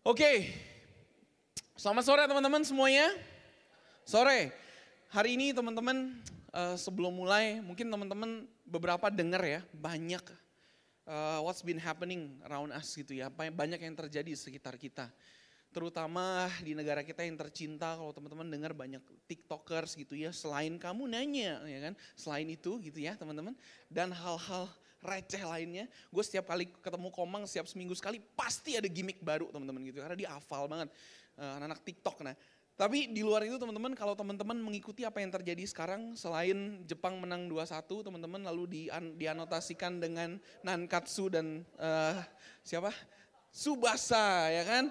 Oke, selamat sore teman-teman semuanya. Sore, hari ini teman-teman uh, sebelum mulai mungkin teman-teman beberapa dengar ya banyak uh, what's been happening around us gitu ya, banyak yang terjadi di sekitar kita. Terutama di negara kita yang tercinta kalau teman-teman dengar banyak tiktokers gitu ya, selain kamu nanya ya kan, selain itu gitu ya teman-teman. Dan hal-hal receh lainnya. Gue setiap kali ketemu Komang, setiap seminggu sekali pasti ada gimmick baru teman-teman gitu. Karena dia hafal banget uh, anak-anak TikTok. Nah, tapi di luar itu teman-teman kalau teman-teman mengikuti apa yang terjadi sekarang selain Jepang menang 2-1 teman-teman lalu di, dianotasikan dengan Nankatsu dan uh, siapa? Subasa ya kan?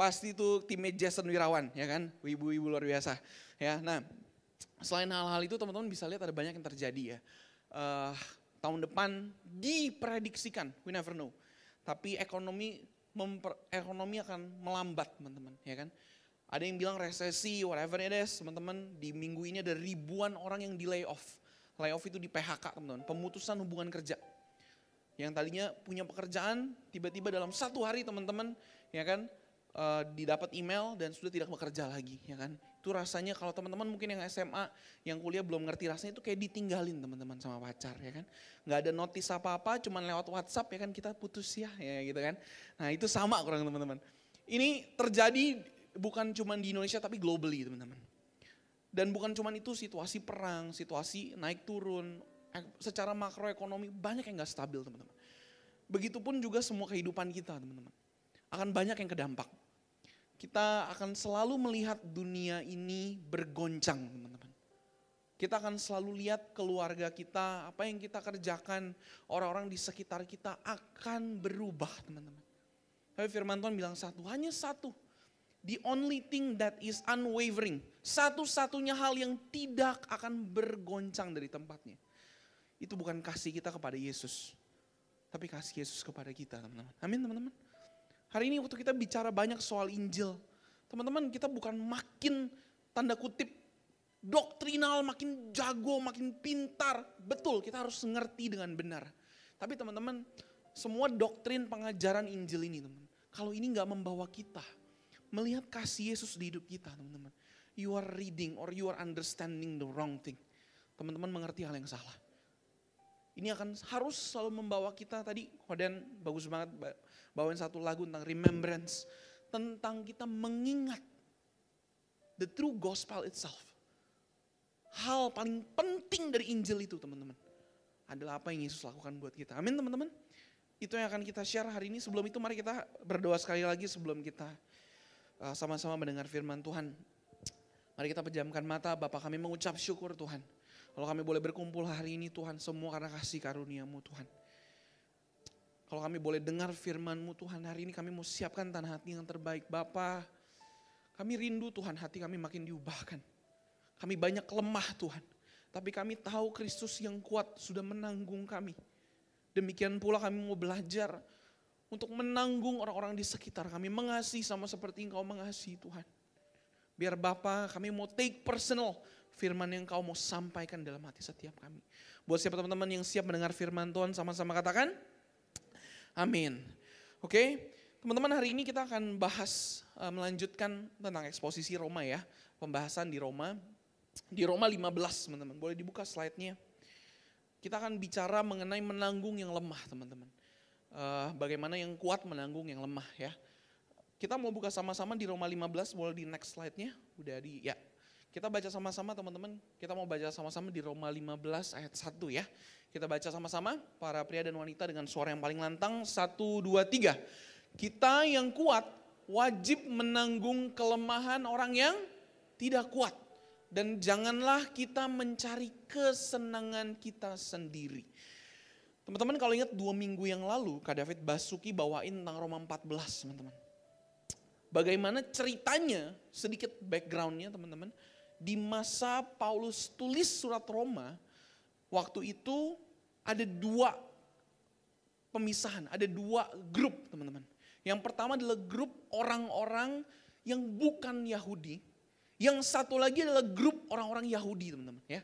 Pasti itu timnya Jason Wirawan ya kan? Ibu-ibu luar biasa. Ya, nah selain hal-hal itu teman-teman bisa lihat ada banyak yang terjadi ya. Uh, tahun depan diprediksikan, we never know. Tapi ekonomi memper, ekonomi akan melambat teman-teman, ya kan. Ada yang bilang resesi, whatever it is, teman-teman. Di minggu ini ada ribuan orang yang di layoff. Layoff itu di PHK teman-teman, pemutusan hubungan kerja. Yang tadinya punya pekerjaan, tiba-tiba dalam satu hari teman-teman, ya kan, uh, didapat email dan sudah tidak bekerja lagi, ya kan. Itu rasanya kalau teman-teman mungkin yang SMA, yang kuliah belum ngerti rasanya itu kayak ditinggalin teman-teman sama pacar ya kan. Nggak ada notis apa-apa, cuman lewat WhatsApp ya kan kita putus ya, ya gitu kan. Nah itu sama kurang teman-teman. Ini terjadi bukan cuma di Indonesia tapi globally teman-teman. Dan bukan cuma itu situasi perang, situasi naik turun, secara makroekonomi banyak yang gak stabil teman-teman. Begitupun juga semua kehidupan kita teman-teman. Akan banyak yang kedampak kita akan selalu melihat dunia ini bergoncang, teman-teman. Kita akan selalu lihat keluarga kita, apa yang kita kerjakan, orang-orang di sekitar kita akan berubah, teman-teman. Tapi firman Tuhan bilang satu, hanya satu. The only thing that is unwavering. Satu-satunya hal yang tidak akan bergoncang dari tempatnya. Itu bukan kasih kita kepada Yesus. Tapi kasih Yesus kepada kita, teman-teman. Amin, teman-teman. Hari ini waktu kita bicara banyak soal Injil, teman-teman kita bukan makin tanda kutip doktrinal, makin jago, makin pintar. Betul, kita harus ngerti dengan benar. Tapi teman-teman, semua doktrin pengajaran Injil ini, teman. Kalau ini nggak membawa kita melihat kasih Yesus di hidup kita, teman-teman. You are reading or you are understanding the wrong thing. Teman-teman mengerti hal yang salah. Ini akan harus selalu membawa kita tadi, Koden bagus banget bawain satu lagu tentang remembrance. Tentang kita mengingat the true gospel itself. Hal paling penting dari Injil itu teman-teman. Adalah apa yang Yesus lakukan buat kita. Amin teman-teman. Itu yang akan kita share hari ini. Sebelum itu mari kita berdoa sekali lagi sebelum kita uh, sama-sama mendengar firman Tuhan. Mari kita pejamkan mata, Bapak kami mengucap syukur Tuhan. Kalau kami boleh berkumpul hari ini Tuhan, semua karena kasih karuniamu Tuhan. Kalau kami boleh dengar firman-Mu Tuhan, hari ini kami mau siapkan tanah hati yang terbaik. Bapa, kami rindu Tuhan, hati kami makin diubahkan. Kami banyak lemah Tuhan. Tapi kami tahu Kristus yang kuat sudah menanggung kami. Demikian pula kami mau belajar untuk menanggung orang-orang di sekitar kami. Mengasihi sama seperti engkau mengasihi Tuhan. Biar Bapa kami mau take personal firman yang kau mau sampaikan dalam hati setiap kami. Buat siapa teman-teman yang siap mendengar firman Tuhan sama-sama katakan. Amin. Oke, teman-teman hari ini kita akan bahas uh, melanjutkan tentang eksposisi Roma ya. Pembahasan di Roma. Di Roma 15 teman-teman, boleh dibuka slide-nya. Kita akan bicara mengenai menanggung yang lemah teman-teman. Uh, bagaimana yang kuat menanggung yang lemah ya. Kita mau buka sama-sama di Roma 15, boleh di next slide-nya. Udah di, ya. Kita baca sama-sama teman-teman. Kita mau baca sama-sama di Roma 15 ayat 1 ya. Kita baca sama-sama, para pria dan wanita dengan suara yang paling lantang. Satu, dua, tiga. Kita yang kuat wajib menanggung kelemahan orang yang tidak kuat. Dan janganlah kita mencari kesenangan kita sendiri. Teman-teman kalau ingat dua minggu yang lalu, Kak David Basuki bawain tentang Roma 14 teman-teman. Bagaimana ceritanya, sedikit backgroundnya teman-teman. Di masa Paulus tulis surat Roma, waktu itu ada dua pemisahan, ada dua grup teman-teman. Yang pertama adalah grup orang-orang yang bukan Yahudi. Yang satu lagi adalah grup orang-orang Yahudi teman-teman. ya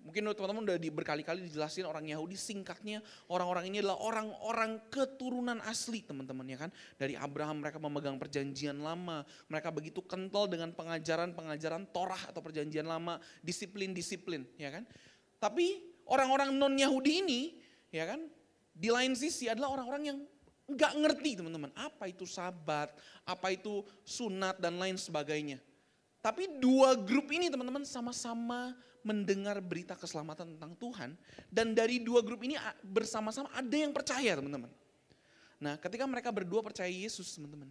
Mungkin teman-teman udah berkali-kali dijelasin orang Yahudi singkatnya orang-orang ini adalah orang-orang keturunan asli teman-teman ya kan. Dari Abraham mereka memegang perjanjian lama. Mereka begitu kental dengan pengajaran-pengajaran Torah atau perjanjian lama. Disiplin-disiplin ya kan. Tapi orang-orang non Yahudi ini ya kan. Di lain sisi adalah orang-orang yang nggak ngerti teman-teman. Apa itu sabat, apa itu sunat dan lain sebagainya. Tapi dua grup ini teman-teman sama-sama mendengar berita keselamatan tentang Tuhan. Dan dari dua grup ini bersama-sama ada yang percaya teman-teman. Nah ketika mereka berdua percaya Yesus teman-teman.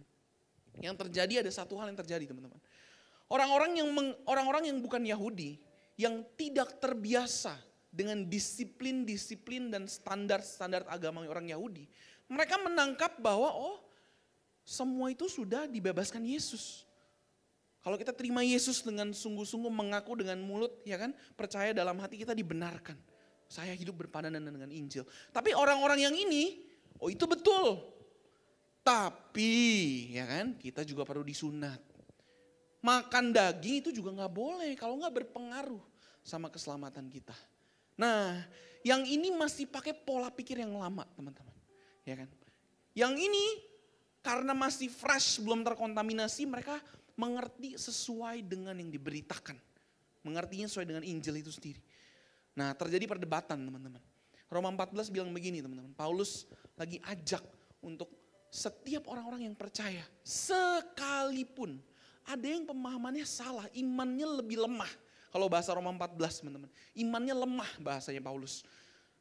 Yang terjadi ada satu hal yang terjadi teman-teman. Orang-orang yang orang-orang yang bukan Yahudi. Yang tidak terbiasa dengan disiplin-disiplin dan standar-standar agama orang Yahudi. Mereka menangkap bahwa oh semua itu sudah dibebaskan Yesus. Kalau kita terima Yesus dengan sungguh-sungguh mengaku dengan mulut, ya kan, percaya dalam hati kita dibenarkan. Saya hidup berpadanan dengan Injil. Tapi orang-orang yang ini, oh itu betul. Tapi, ya kan, kita juga perlu disunat. Makan daging itu juga nggak boleh kalau nggak berpengaruh sama keselamatan kita. Nah, yang ini masih pakai pola pikir yang lama, teman-teman. Ya kan? Yang ini karena masih fresh, belum terkontaminasi, mereka mengerti sesuai dengan yang diberitakan. Mengertinya sesuai dengan Injil itu sendiri. Nah terjadi perdebatan teman-teman. Roma 14 bilang begini teman-teman. Paulus lagi ajak untuk setiap orang-orang yang percaya. Sekalipun ada yang pemahamannya salah, imannya lebih lemah. Kalau bahasa Roma 14 teman-teman. Imannya lemah bahasanya Paulus.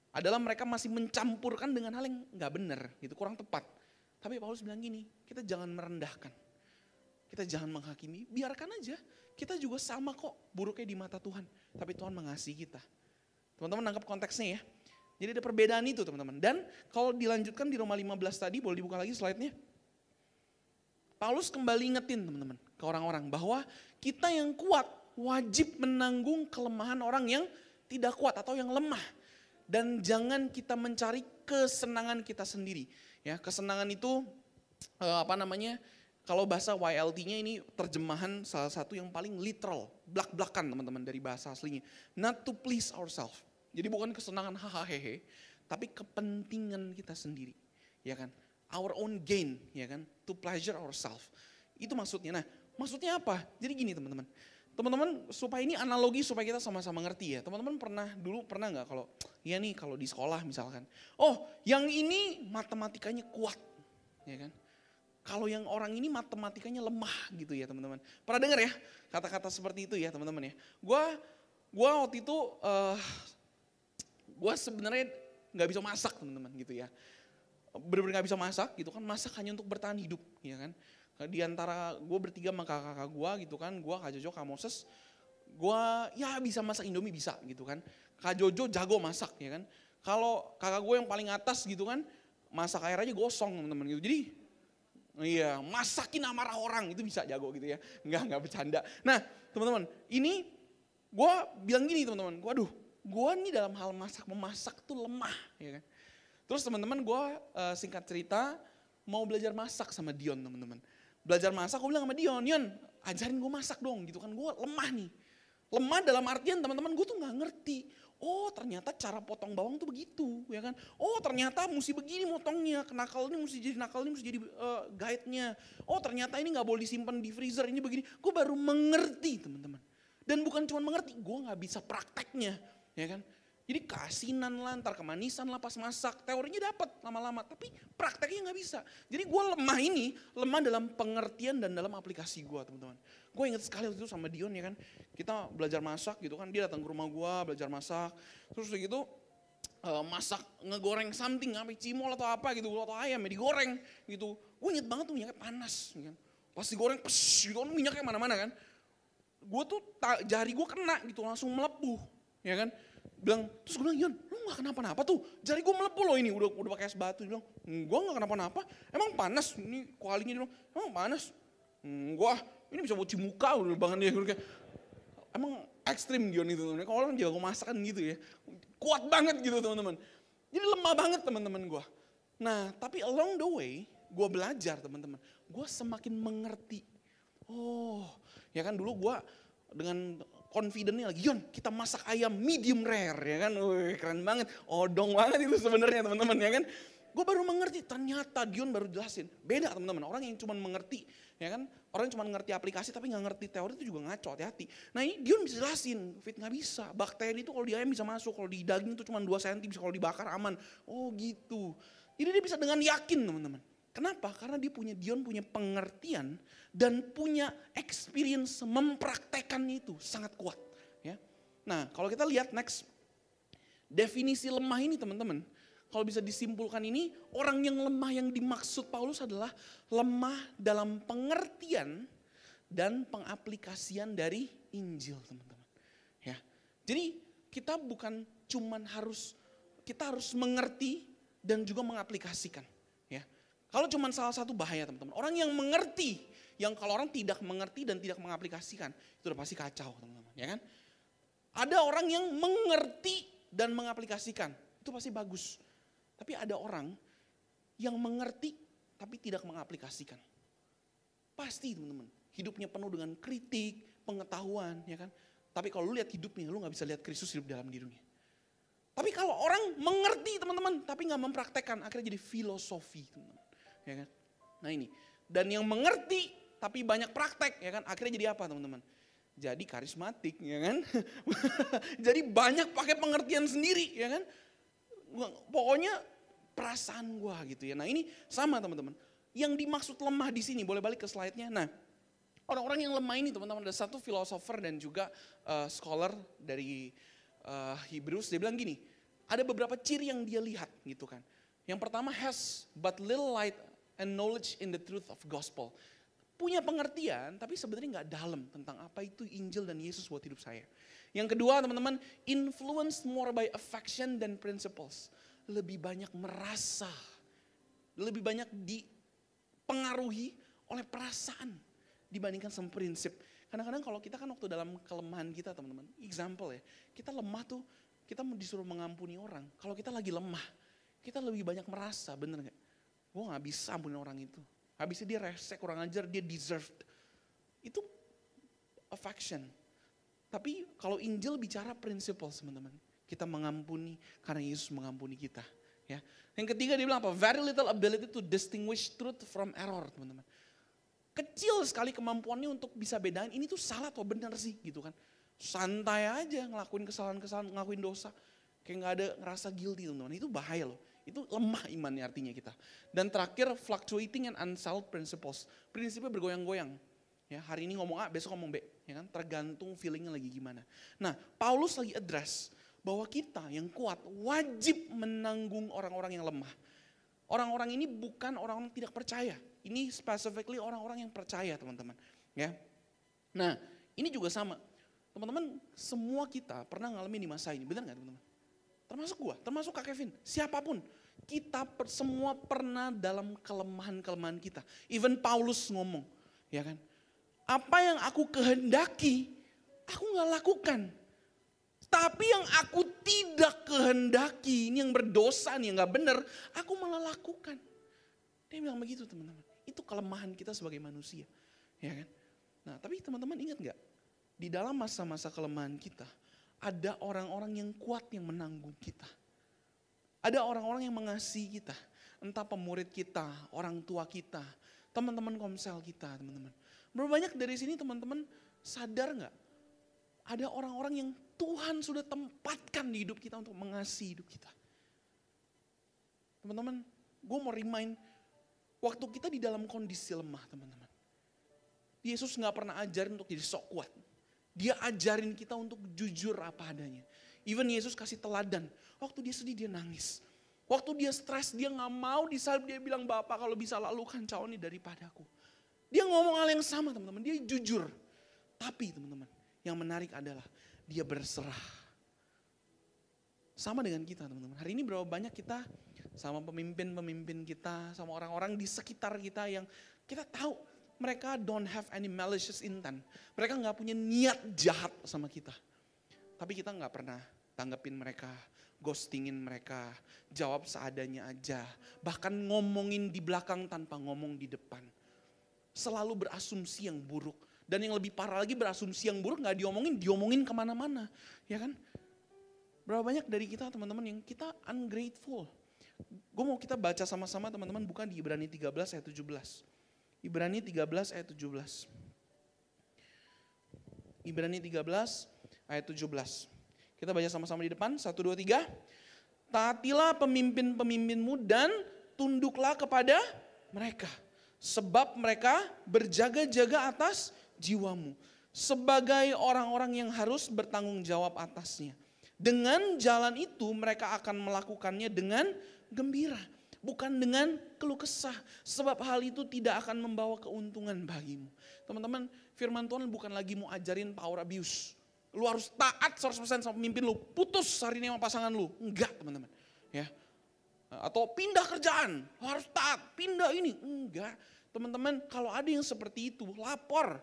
Adalah mereka masih mencampurkan dengan hal yang nggak benar, gitu kurang tepat. Tapi Paulus bilang gini, kita jangan merendahkan kita jangan menghakimi, biarkan aja. Kita juga sama kok buruknya di mata Tuhan. Tapi Tuhan mengasihi kita. Teman-teman nangkap konteksnya ya. Jadi ada perbedaan itu teman-teman. Dan kalau dilanjutkan di Roma 15 tadi, boleh dibuka lagi slide-nya. Paulus kembali ingetin teman-teman ke orang-orang bahwa kita yang kuat wajib menanggung kelemahan orang yang tidak kuat atau yang lemah. Dan jangan kita mencari kesenangan kita sendiri. Ya, kesenangan itu eh, apa namanya? Kalau bahasa YLT-nya ini terjemahan salah satu yang paling literal, blak-blakan teman-teman dari bahasa aslinya. Not to please ourselves. Jadi bukan kesenangan hahaha tapi kepentingan kita sendiri. Ya kan? Our own gain, ya kan? To pleasure ourselves. Itu maksudnya. Nah, maksudnya apa? Jadi gini teman-teman. Teman-teman supaya ini analogi supaya kita sama-sama ngerti ya. Teman-teman pernah dulu pernah nggak kalau ya nih kalau di sekolah misalkan. Oh, yang ini matematikanya kuat. Ya kan? Kalau yang orang ini matematikanya lemah gitu ya teman-teman. Pernah dengar ya kata-kata seperti itu ya teman-teman ya. Gua gua waktu itu uh, gua sebenarnya nggak bisa masak teman-teman gitu ya. Benar-benar nggak bisa masak gitu kan, masak hanya untuk bertahan hidup ya kan. Di antara gue bertiga sama kakak-kakak gue gitu kan, gue Kak Jojo, Kak Moses, gue ya bisa masak Indomie bisa gitu kan. Kak Jojo jago masak ya kan. Kalau kakak gue yang paling atas gitu kan, masak air aja gosong teman-teman gitu. Jadi Iya, masakin amarah orang itu bisa jago gitu ya. Enggak, enggak bercanda. Nah, teman-teman, ini gue bilang gini teman-teman, waduh, gue nih dalam hal masak memasak tuh lemah, ya kan. Terus teman-teman gue uh, singkat cerita mau belajar masak sama Dion teman-teman. Belajar masak, gue bilang sama Dion, Dion ajarin gue masak dong gitu kan, gue lemah nih. Lemah dalam artian teman-teman gue tuh nggak ngerti. Oh ternyata cara potong bawang tuh begitu ya kan. Oh ternyata mesti begini motongnya. Kenakal ini mesti jadi nakal ini mesti jadi uh, guide-nya. Oh ternyata ini nggak boleh disimpan di freezer ini begini. Gue baru mengerti teman-teman. Dan bukan cuma mengerti, gue nggak bisa prakteknya ya kan. Jadi kasinan lah, ntar kemanisan lah pas masak. Teorinya dapat lama-lama, tapi prakteknya nggak bisa. Jadi gue lemah ini, lemah dalam pengertian dan dalam aplikasi gue teman-teman. Gue inget sekali waktu itu sama Dion ya kan, kita belajar masak gitu kan, dia datang ke rumah gue belajar masak. Terus gitu uh, masak ngegoreng something, apa cimol atau apa gitu, atau ayam ya digoreng gitu. Gue inget banget tuh minyaknya panas. Ya kan. Pas digoreng, pes, gitu kan minyaknya mana-mana kan. Gue tuh jari gue kena gitu, langsung melepuh. Ya kan, bilang terus gue bilang Yon lu gak kenapa-napa tuh? Jari gue melepuh loh ini. Udah udah pakai es batu. Dia bilang gue gak kenapa-napa. Emang panas ini kualinya? Dia bilang emang panas? Gue ini bisa buat muka udah banget dia kayak emang ekstrim Dion itu teman kalau orang jago masakan gitu ya kuat banget gitu teman-teman. Jadi lemah banget teman-teman gue nah tapi along the way gue belajar teman-teman. Gue semakin mengerti. Oh ya kan dulu gue dengan confidentnya lagi, Yon kita masak ayam medium rare ya kan, Wih, keren banget, odong banget itu sebenarnya teman-teman ya kan. Gue baru mengerti, ternyata Dion baru jelasin. Beda teman-teman, orang yang cuma mengerti, ya kan. Orang yang cuma mengerti aplikasi tapi nggak ngerti teori itu juga ngaco, hati-hati. Nah ini Dion bisa jelasin, fit nggak bisa. Bakteri itu kalau di ayam bisa masuk, kalau di daging itu cuma 2 cm, kalau dibakar aman. Oh gitu. Jadi dia bisa dengan yakin teman-teman. Kenapa? Karena dia punya Dion punya pengertian dan punya experience mempraktekkan itu sangat kuat. Ya. Nah kalau kita lihat next definisi lemah ini teman-teman kalau bisa disimpulkan ini, orang yang lemah yang dimaksud Paulus adalah lemah dalam pengertian dan pengaplikasian dari Injil, teman-teman. Ya. Jadi kita bukan cuman harus kita harus mengerti dan juga mengaplikasikan. Kalau cuman salah satu bahaya, teman-teman. Orang yang mengerti, yang kalau orang tidak mengerti dan tidak mengaplikasikan, itu udah pasti kacau, teman-teman, ya kan? Ada orang yang mengerti dan mengaplikasikan, itu pasti bagus. Tapi ada orang yang mengerti tapi tidak mengaplikasikan. Pasti teman-teman, hidupnya penuh dengan kritik, pengetahuan, ya kan. Tapi kalau lu lihat hidupnya, lu nggak bisa lihat Kristus hidup dalam dirinya. Tapi kalau orang mengerti teman-teman, tapi nggak mempraktekkan, akhirnya jadi filosofi teman-teman. Ya kan? Nah ini, dan yang mengerti tapi banyak praktek, ya kan? Akhirnya jadi apa teman-teman? Jadi karismatik, ya kan? jadi banyak pakai pengertian sendiri, ya kan? pokoknya perasaan gue gitu ya. Nah ini sama teman-teman. Yang dimaksud lemah di sini, boleh balik ke slide-nya. Nah orang-orang yang lemah ini teman-teman ada satu filosofer dan juga uh, scholar dari uh, Hebrews, dia bilang gini, ada beberapa ciri yang dia lihat gitu kan. Yang pertama has but little light and knowledge in the truth of gospel. Punya pengertian tapi sebenarnya nggak dalam tentang apa itu Injil dan Yesus buat hidup saya. Yang kedua teman-teman, influence more by affection than principles. Lebih banyak merasa, lebih banyak dipengaruhi oleh perasaan dibandingkan sama prinsip. Kadang-kadang kalau kita kan waktu dalam kelemahan kita teman-teman, example ya, kita lemah tuh, kita disuruh mengampuni orang. Kalau kita lagi lemah, kita lebih banyak merasa, bener gak? Gue gak bisa ampuni orang itu. Habisnya dia resek, kurang ajar, dia deserved. Itu affection. Tapi kalau Injil bicara prinsipal teman-teman. Kita mengampuni karena Yesus mengampuni kita. Ya. Yang ketiga dia bilang apa? Very little ability to distinguish truth from error teman-teman. Kecil sekali kemampuannya untuk bisa bedain ini tuh salah atau benar sih gitu kan. Santai aja ngelakuin kesalahan-kesalahan, ngelakuin dosa. Kayak gak ada ngerasa guilty teman-teman. Itu bahaya loh. Itu lemah imannya artinya kita. Dan terakhir fluctuating and unsettled principles. Prinsipnya bergoyang-goyang. Ya, hari ini ngomong A, besok ngomong B ya kan? Tergantung feelingnya lagi gimana. Nah, Paulus lagi address bahwa kita yang kuat wajib menanggung orang-orang yang lemah. Orang-orang ini bukan orang-orang tidak percaya. Ini specifically orang-orang yang percaya, teman-teman. Ya. Nah, ini juga sama. Teman-teman, semua kita pernah ngalamin di masa ini, benar nggak teman-teman? Termasuk gua, termasuk Kak Kevin, siapa pun. Kita semua pernah dalam kelemahan-kelemahan kita. Even Paulus ngomong, ya kan? apa yang aku kehendaki, aku nggak lakukan. Tapi yang aku tidak kehendaki, ini yang berdosa nih, yang gak benar, aku malah lakukan. Dia bilang begitu teman-teman. Itu kelemahan kita sebagai manusia. Ya kan? Nah tapi teman-teman ingat gak? Di dalam masa-masa kelemahan kita, ada orang-orang yang kuat yang menanggung kita. Ada orang-orang yang mengasihi kita. Entah pemurid kita, orang tua kita, teman-teman komsel kita, teman-teman. Berapa banyak dari sini teman-teman sadar nggak? Ada orang-orang yang Tuhan sudah tempatkan di hidup kita untuk mengasihi hidup kita. Teman-teman, gue mau remind, waktu kita di dalam kondisi lemah teman-teman. Yesus nggak pernah ajarin untuk jadi sok kuat. Dia ajarin kita untuk jujur apa adanya. Even Yesus kasih teladan. Waktu dia sedih dia nangis. Waktu dia stres dia nggak mau disalib dia bilang Bapak kalau bisa lalukan cawan ini daripadaku. Dia ngomong hal yang sama teman-teman, dia jujur. Tapi teman-teman, yang menarik adalah dia berserah. Sama dengan kita teman-teman. Hari ini berapa banyak kita sama pemimpin-pemimpin kita, sama orang-orang di sekitar kita yang kita tahu mereka don't have any malicious intent. Mereka nggak punya niat jahat sama kita. Tapi kita nggak pernah tanggapin mereka, ghostingin mereka, jawab seadanya aja. Bahkan ngomongin di belakang tanpa ngomong di depan selalu berasumsi yang buruk. Dan yang lebih parah lagi berasumsi yang buruk nggak diomongin, diomongin ke mana-mana. Ya kan? Berapa banyak dari kita teman-teman yang kita ungrateful. Gue mau kita baca sama-sama teman-teman bukan di Ibrani 13 ayat 17. Ibrani 13 ayat 17. Ibrani 13 ayat 17. Kita baca sama-sama di depan, 1, 2, 3. Taatilah pemimpin-pemimpinmu dan tunduklah kepada mereka. Sebab mereka berjaga-jaga atas jiwamu. Sebagai orang-orang yang harus bertanggung jawab atasnya. Dengan jalan itu mereka akan melakukannya dengan gembira. Bukan dengan keluh kesah. Sebab hal itu tidak akan membawa keuntungan bagimu. Teman-teman firman Tuhan bukan lagi mau ajarin power abuse Lu harus taat 100% sama pemimpin lu. Putus hari ini sama pasangan lu. Enggak teman-teman. Ya. Atau pindah kerjaan. Harus taat. Pindah ini. Enggak. Teman-teman kalau ada yang seperti itu lapor.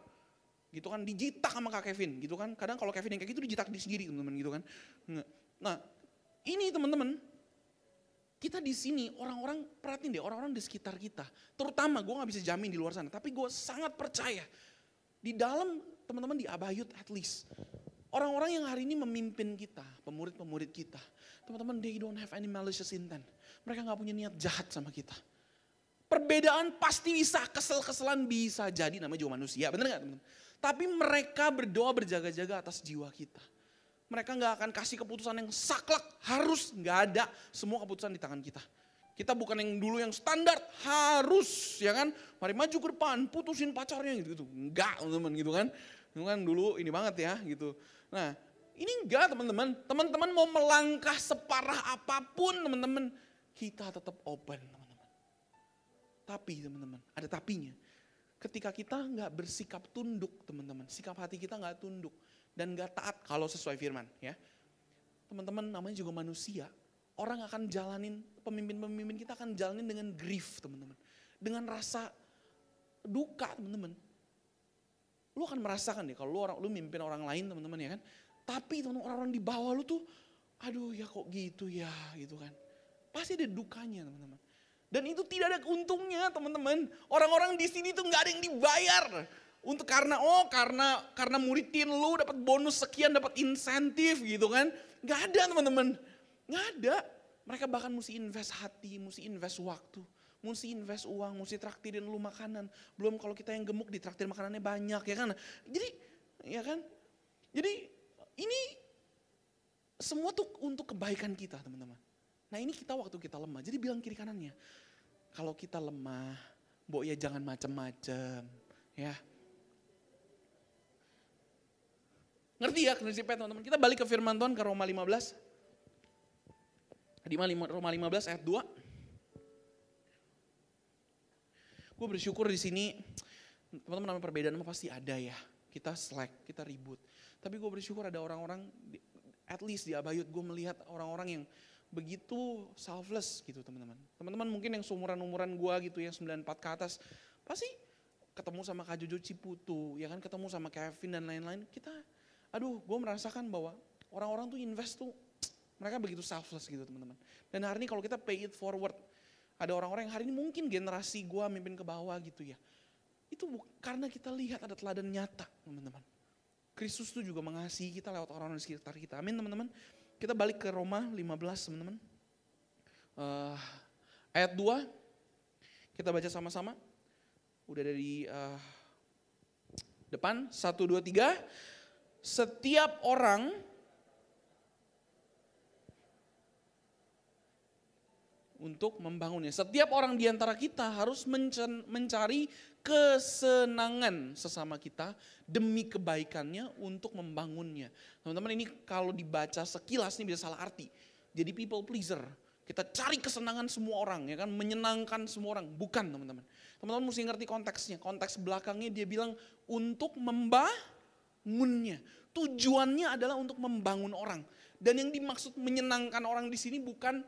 Gitu kan dijitak sama Kak Kevin gitu kan. Kadang kalau Kevin yang kayak gitu dijitak di sendiri teman-teman gitu kan. Nah ini teman-teman kita di sini orang-orang perhatiin deh orang-orang di sekitar kita terutama gue nggak bisa jamin di luar sana tapi gue sangat percaya di dalam teman-teman di Abayut at least Orang-orang yang hari ini memimpin kita, pemurid-pemurid kita. Teman-teman, they don't have any malicious intent. Mereka gak punya niat jahat sama kita. Perbedaan pasti bisa, kesel-keselan bisa jadi, namanya juga manusia, bener gak teman-teman? Tapi mereka berdoa berjaga-jaga atas jiwa kita. Mereka gak akan kasih keputusan yang saklek, harus gak ada. Semua keputusan di tangan kita. Kita bukan yang dulu yang standar, harus ya kan. Mari maju ke depan, putusin pacarnya gitu. gitu. Enggak teman-teman gitu kan. Itu kan dulu ini banget ya gitu. Nah ini enggak teman-teman. Teman-teman mau melangkah separah apa pun teman-teman. Kita tetap open teman-teman. Tapi teman-teman ada tapinya. Ketika kita nggak bersikap tunduk teman-teman. Sikap hati kita nggak tunduk. Dan nggak taat kalau sesuai firman ya. Teman-teman namanya juga manusia. Orang akan jalanin, pemimpin-pemimpin kita akan jalanin dengan grief teman-teman. Dengan rasa duka teman-teman lu akan merasakan deh kalau lu orang lu mimpin orang lain teman-teman ya kan. Tapi teman orang-orang di bawah lu tuh aduh ya kok gitu ya gitu kan. Pasti ada dukanya teman-teman. Dan itu tidak ada untungnya teman-teman. Orang-orang di sini tuh nggak ada yang dibayar. Untuk karena oh karena karena muridin lu dapat bonus sekian dapat insentif gitu kan. Nggak ada teman-teman. Nggak ada. Mereka bahkan mesti invest hati, mesti invest waktu mesti invest uang, mesti traktirin lu makanan. Belum kalau kita yang gemuk ditraktir makanannya banyak ya kan. Jadi ya kan. Jadi ini semua tuh untuk kebaikan kita teman-teman. Nah ini kita waktu kita lemah. Jadi bilang kiri kanannya. Kalau kita lemah, Mbok ya jangan macem-macem. Ya. Ngerti ya prinsipnya teman-teman. Kita balik ke firman Tuhan ke Roma 15. Di Roma 15 ayat 2. Gue bersyukur di sini, teman-teman namanya perbedaan pasti ada ya. Kita slack, kita ribut. Tapi gue bersyukur ada orang-orang, at least di Abayut gue melihat orang-orang yang begitu selfless gitu teman-teman. Teman-teman mungkin yang seumuran-umuran gue gitu yang 94 ke atas, pasti ketemu sama Kak Jojo Ciputu, ya kan ketemu sama Kevin dan lain-lain, kita aduh gue merasakan bahwa orang-orang tuh invest tuh mereka begitu selfless gitu teman-teman. Dan hari ini kalau kita pay it forward, ada orang-orang yang hari ini mungkin generasi gue mimpin ke bawah gitu ya. Itu karena kita lihat ada teladan nyata teman-teman. Kristus itu juga mengasihi kita lewat orang-orang di sekitar kita. Amin teman-teman. Kita balik ke Roma 15 teman-teman. Uh, ayat 2 kita baca sama-sama. Udah dari uh, depan. 1, 2, 3. Setiap orang untuk membangunnya. Setiap orang di antara kita harus mencari kesenangan sesama kita demi kebaikannya untuk membangunnya. Teman-teman ini kalau dibaca sekilas ini bisa salah arti. Jadi people pleaser. Kita cari kesenangan semua orang ya kan, menyenangkan semua orang. Bukan teman-teman. Teman-teman mesti ngerti konteksnya. Konteks belakangnya dia bilang untuk membangunnya. Tujuannya adalah untuk membangun orang. Dan yang dimaksud menyenangkan orang di sini bukan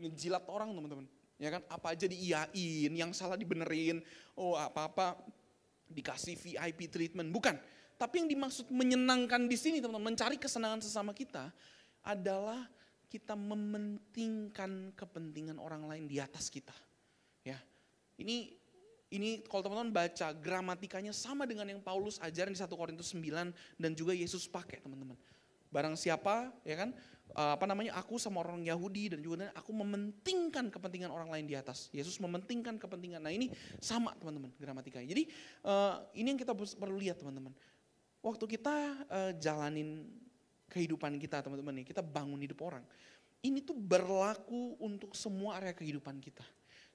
ngejilat orang teman-teman. Ya kan, apa aja diiyain, yang salah dibenerin, oh apa-apa dikasih VIP treatment, bukan. Tapi yang dimaksud menyenangkan di sini teman-teman, mencari kesenangan sesama kita adalah kita mementingkan kepentingan orang lain di atas kita. Ya, ini Ini kalau teman-teman baca gramatikanya sama dengan yang Paulus ajarin di 1 Korintus 9 dan juga Yesus pakai teman-teman. Barang siapa ya kan apa namanya aku sama orang Yahudi dan juga aku mementingkan kepentingan orang lain di atas. Yesus mementingkan kepentingan. Nah ini sama teman-teman gramatikanya. Jadi uh, ini yang kita perlu lihat teman-teman. Waktu kita uh, jalanin kehidupan kita teman-teman nih, kita bangun hidup orang. Ini tuh berlaku untuk semua area kehidupan kita.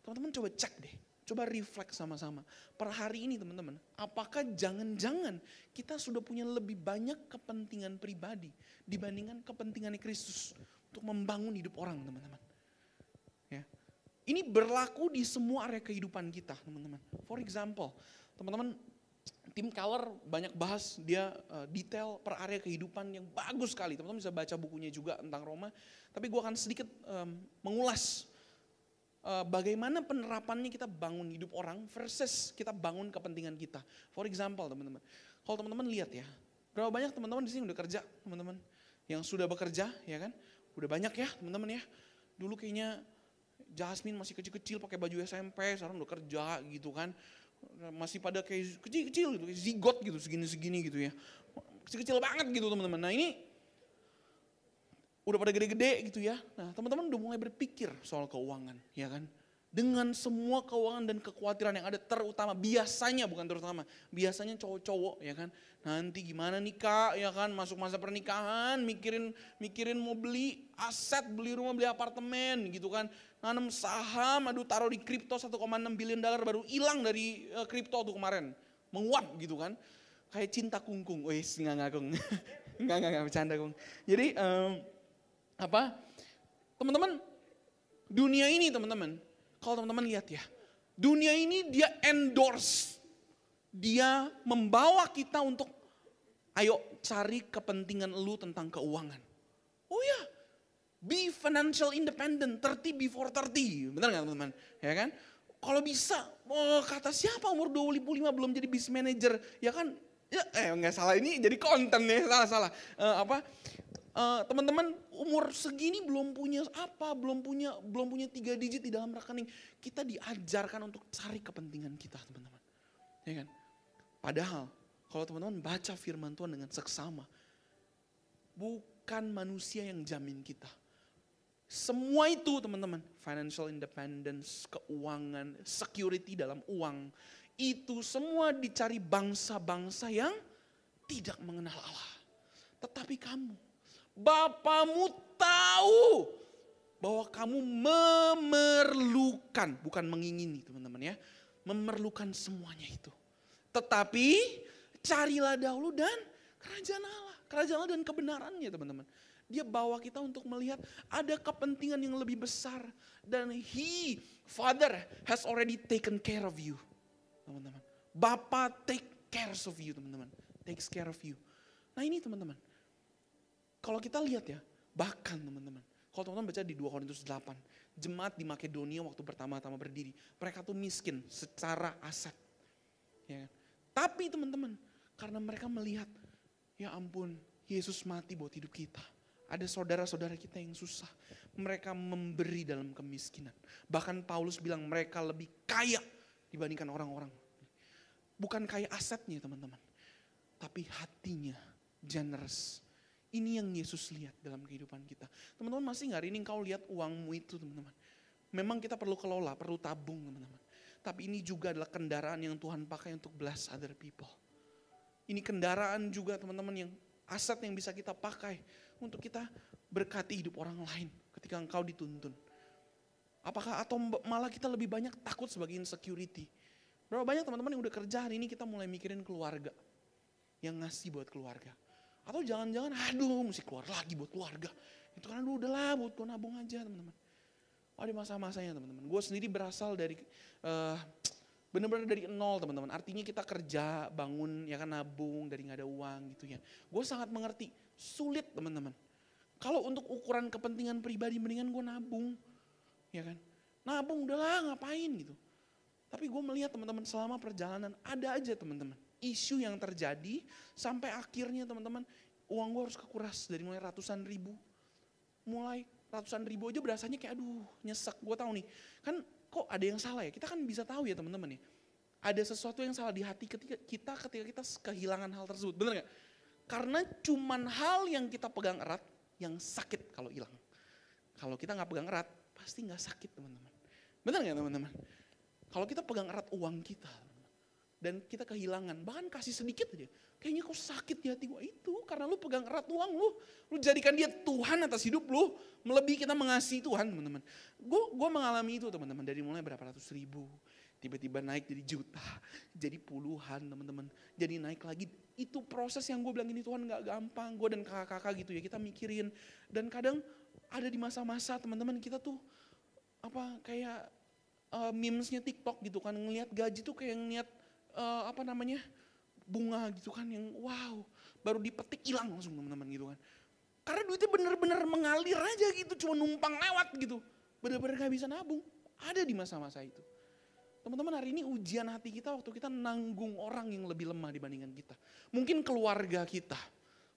Teman-teman coba cek deh Coba refleks sama-sama. Per hari ini teman-teman, apakah jangan-jangan kita sudah punya lebih banyak kepentingan pribadi dibandingkan kepentingan Kristus untuk membangun hidup orang teman-teman. Ya. Ini berlaku di semua area kehidupan kita teman-teman. For example, teman-teman tim Keller banyak bahas dia uh, detail per area kehidupan yang bagus sekali. Teman-teman bisa baca bukunya juga tentang Roma. Tapi gue akan sedikit um, mengulas Eh, bagaimana penerapannya kita bangun hidup orang versus kita bangun kepentingan kita. For example teman-teman, kalau teman-teman lihat ya, berapa banyak teman-teman di sini udah kerja, teman-teman yang sudah bekerja, ya kan? Udah banyak ya teman-teman ya. Dulu kayaknya Jasmine masih kecil-kecil pakai baju SMP, sekarang udah kerja gitu kan. Masih pada kayak kecil-kecil gitu, zigot gitu, segini-segini gitu ya. Kecil-kecil banget gitu teman-teman. Nah ini udah pada gede-gede gitu ya. Nah teman-teman udah mulai berpikir soal keuangan ya kan. Dengan semua keuangan dan kekhawatiran yang ada terutama biasanya bukan terutama biasanya cowok-cowok ya kan? Nanti gimana nih kak? Ya kan? Masuk masa pernikahan mikirin mikirin mau beli aset beli rumah beli apartemen gitu kan? Nanam saham aduh taruh di kripto 1,6 billion dolar baru hilang dari eh, kripto tuh kemarin. Menguap gitu kan? Kayak cinta kungkung. Wes nggak ngagung nggak nggak nggak bercanda kung. Jadi um, apa? Teman-teman, dunia ini teman-teman, kalau teman-teman lihat ya, dunia ini dia endorse, dia membawa kita untuk ayo cari kepentingan lu tentang keuangan. Oh ya, be financial independent, 30 before 30, benar nggak teman-teman? Ya kan? Kalau bisa, oh, kata siapa umur 25 belum jadi business manager, ya kan? Ya, eh nggak salah ini jadi konten ya salah salah. Uh, apa? Uh, teman-teman umur segini belum punya apa, belum punya belum punya tiga digit di dalam rekening. Kita diajarkan untuk cari kepentingan kita, teman-teman. Ya kan? Padahal kalau teman-teman baca firman Tuhan dengan seksama, bukan manusia yang jamin kita. Semua itu teman-teman, financial independence, keuangan, security dalam uang, itu semua dicari bangsa-bangsa yang tidak mengenal Allah. Tetapi kamu Bapamu tahu bahwa kamu memerlukan, bukan mengingini teman-teman ya, memerlukan semuanya itu. Tetapi carilah dahulu dan kerajaan Allah, kerajaan Allah dan kebenarannya teman-teman. Dia bawa kita untuk melihat ada kepentingan yang lebih besar dan He, Father has already taken care of you, teman-teman. Bapa take care of you, teman-teman. Takes care of you. Nah ini teman-teman, kalau kita lihat ya, bahkan teman-teman, kalau teman-teman baca di 2 Korintus 8, jemaat di Makedonia waktu pertama-tama berdiri, mereka tuh miskin secara aset. Ya. Kan? Tapi teman-teman, karena mereka melihat, ya ampun, Yesus mati buat hidup kita. Ada saudara-saudara kita yang susah. Mereka memberi dalam kemiskinan. Bahkan Paulus bilang mereka lebih kaya dibandingkan orang-orang. Bukan kaya asetnya teman-teman. Tapi hatinya generous ini yang Yesus lihat dalam kehidupan kita. Teman-teman masih nggak hari ini kau lihat uangmu itu teman-teman. Memang kita perlu kelola, perlu tabung teman-teman. Tapi ini juga adalah kendaraan yang Tuhan pakai untuk bless other people. Ini kendaraan juga teman-teman yang aset yang bisa kita pakai untuk kita berkati hidup orang lain ketika engkau dituntun. Apakah atau malah kita lebih banyak takut sebagai insecurity. Berapa banyak teman-teman yang udah kerja hari ini kita mulai mikirin keluarga. Yang ngasih buat keluarga atau jangan-jangan aduh mesti keluar lagi buat keluarga. Itu kan aduh udahlah buat gue nabung aja teman-teman. Oh, ada masa-masanya teman-teman. Gue sendiri berasal dari uh, benar-benar dari nol teman-teman. Artinya kita kerja, bangun, ya kan nabung dari nggak ada uang gitu ya. Gue sangat mengerti, sulit teman-teman. Kalau untuk ukuran kepentingan pribadi mendingan gue nabung, ya kan. Nabung udahlah ngapain gitu. Tapi gue melihat teman-teman selama perjalanan ada aja teman-teman isu yang terjadi sampai akhirnya teman-teman uang gue harus kekuras dari mulai ratusan ribu. Mulai ratusan ribu aja berasanya kayak aduh nyesek gue tahu nih. Kan kok ada yang salah ya? Kita kan bisa tahu ya teman-teman ya. ada sesuatu yang salah di hati ketika kita ketika kita kehilangan hal tersebut. Bener gak? Karena cuman hal yang kita pegang erat yang sakit kalau hilang. Kalau kita nggak pegang erat, pasti nggak sakit teman-teman. Bener gak teman-teman? Kalau kita pegang erat uang kita, dan kita kehilangan, bahkan kasih sedikit aja, kayaknya kok sakit di hati gue itu karena lu pegang erat uang lu, lu jadikan dia Tuhan atas hidup lu, melebihi kita mengasihi Tuhan teman-teman. Gue gue mengalami itu teman-teman. Dari mulai berapa ratus ribu, tiba-tiba naik jadi juta, jadi puluhan teman-teman, jadi naik lagi. Itu proses yang gue bilang ini Tuhan nggak gampang, gue dan kakak-kakak gitu ya kita mikirin. Dan kadang ada di masa-masa teman-teman kita tuh apa kayak uh, memesnya TikTok gitu kan. Ngelihat gaji tuh kayak ngelihat uh, apa namanya bunga gitu kan yang wow baru dipetik hilang langsung teman-teman gitu kan. Karena duitnya bener-bener mengalir aja gitu, cuma numpang lewat gitu. Bener-bener gak bisa nabung. Ada di masa-masa itu. Teman-teman hari ini ujian hati kita waktu kita nanggung orang yang lebih lemah dibandingkan kita. Mungkin keluarga kita.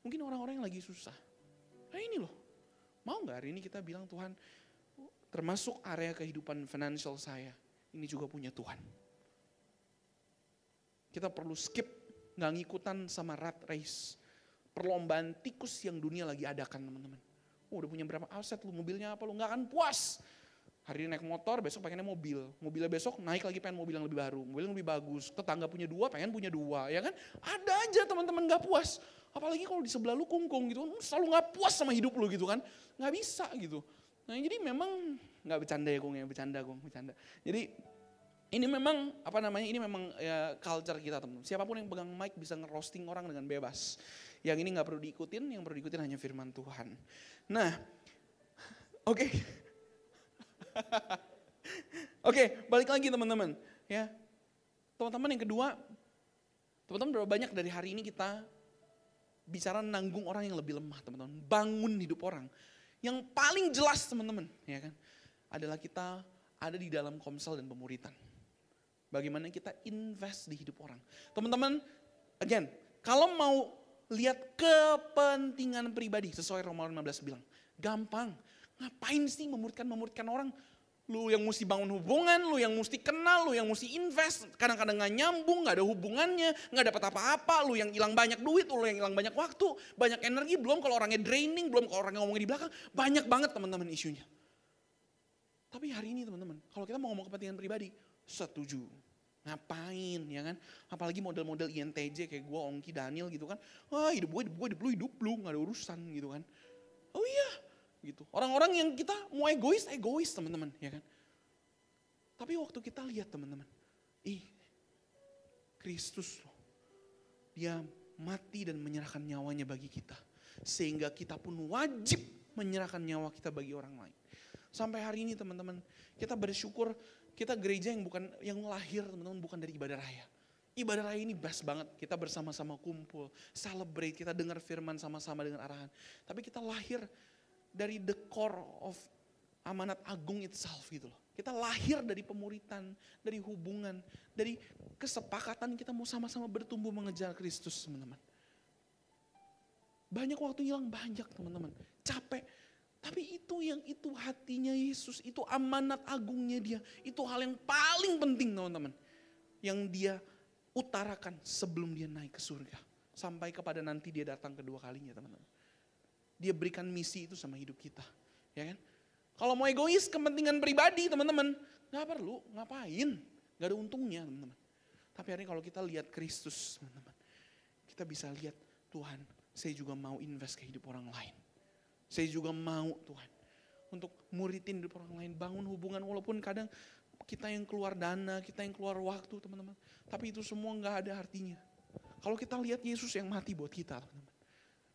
Mungkin orang-orang yang lagi susah. Nah ini loh. Mau gak hari ini kita bilang Tuhan termasuk area kehidupan financial saya. Ini juga punya Tuhan. Kita perlu skip nggak ngikutan sama rat race. Perlombaan tikus yang dunia lagi adakan teman-teman. Oh, udah punya berapa aset lu, mobilnya apa lu, nggak akan puas. Hari ini naik motor, besok pengennya mobil. Mobilnya besok naik lagi pengen mobil yang lebih baru, mobil yang lebih bagus. Tetangga punya dua, pengen punya dua, ya kan? Ada aja teman-teman nggak puas. Apalagi kalau di sebelah lu kungkung gitu, selalu nggak puas sama hidup lu gitu kan. Nggak bisa gitu. Nah jadi memang nggak bercanda ya gue ya bercanda gue bercanda. Jadi ini memang apa namanya ini memang ya, culture kita teman. Siapa pun yang pegang mic bisa ngerosting orang dengan bebas. Yang ini nggak perlu diikutin, yang perlu diikutin hanya firman Tuhan. Nah, oke, okay. oke okay, balik lagi teman-teman ya. Teman-teman yang kedua, teman-teman berapa banyak dari hari ini kita bicara nanggung orang yang lebih lemah teman-teman, bangun hidup orang. Yang paling jelas teman-teman, ya kan, adalah kita ada di dalam komsel dan pemuritan. Bagaimana kita invest di hidup orang. Teman-teman, again, kalau mau lihat kepentingan pribadi sesuai Roma 15 bilang, gampang. Ngapain sih memuridkan-memuridkan orang? Lu yang mesti bangun hubungan, lu yang mesti kenal, lu yang mesti invest. Kadang-kadang gak nyambung, gak ada hubungannya, gak dapat apa-apa. Lu yang hilang banyak duit, lu yang hilang banyak waktu, banyak energi. Belum kalau orangnya draining, belum kalau orangnya ngomongin di belakang. Banyak banget teman-teman isunya. Tapi hari ini teman-teman, kalau kita mau ngomong kepentingan pribadi, setuju. Ngapain ya kan? Apalagi model-model INTJ kayak gue, Ongki, Daniel gitu kan. Wah hidup gue, hidup gue, hidup lu, hidup lu, gak ada urusan gitu kan. Oh iya gitu. Orang-orang yang kita mau egois, egois teman-teman ya kan. Tapi waktu kita lihat teman-teman, ih Kristus loh. Dia mati dan menyerahkan nyawanya bagi kita. Sehingga kita pun wajib menyerahkan nyawa kita bagi orang lain. Sampai hari ini teman-teman, kita bersyukur kita gereja yang bukan yang lahir teman-teman bukan dari ibadah raya. Ibadah raya ini best banget. Kita bersama-sama kumpul, celebrate, kita dengar firman sama-sama dengan arahan. Tapi kita lahir dari the core of amanat agung itself gitu loh. Kita lahir dari pemuritan, dari hubungan, dari kesepakatan kita mau sama-sama bertumbuh mengejar Kristus teman-teman. Banyak waktu hilang, banyak teman-teman. Capek, tapi itu yang itu hatinya Yesus, itu amanat agungnya dia. Itu hal yang paling penting teman-teman. Yang dia utarakan sebelum dia naik ke surga. Sampai kepada nanti dia datang kedua kalinya teman-teman. Dia berikan misi itu sama hidup kita. Ya kan? Kalau mau egois kepentingan pribadi teman-teman. Gak perlu, ngapain. Gak ada untungnya teman-teman. Tapi hari ini kalau kita lihat Kristus teman-teman. Kita bisa lihat Tuhan saya juga mau invest ke hidup orang lain. Saya juga mau Tuhan. Untuk muridin hidup orang lain, bangun hubungan walaupun kadang kita yang keluar dana, kita yang keluar waktu teman-teman. Tapi itu semua nggak ada artinya. Kalau kita lihat Yesus yang mati buat kita teman-teman.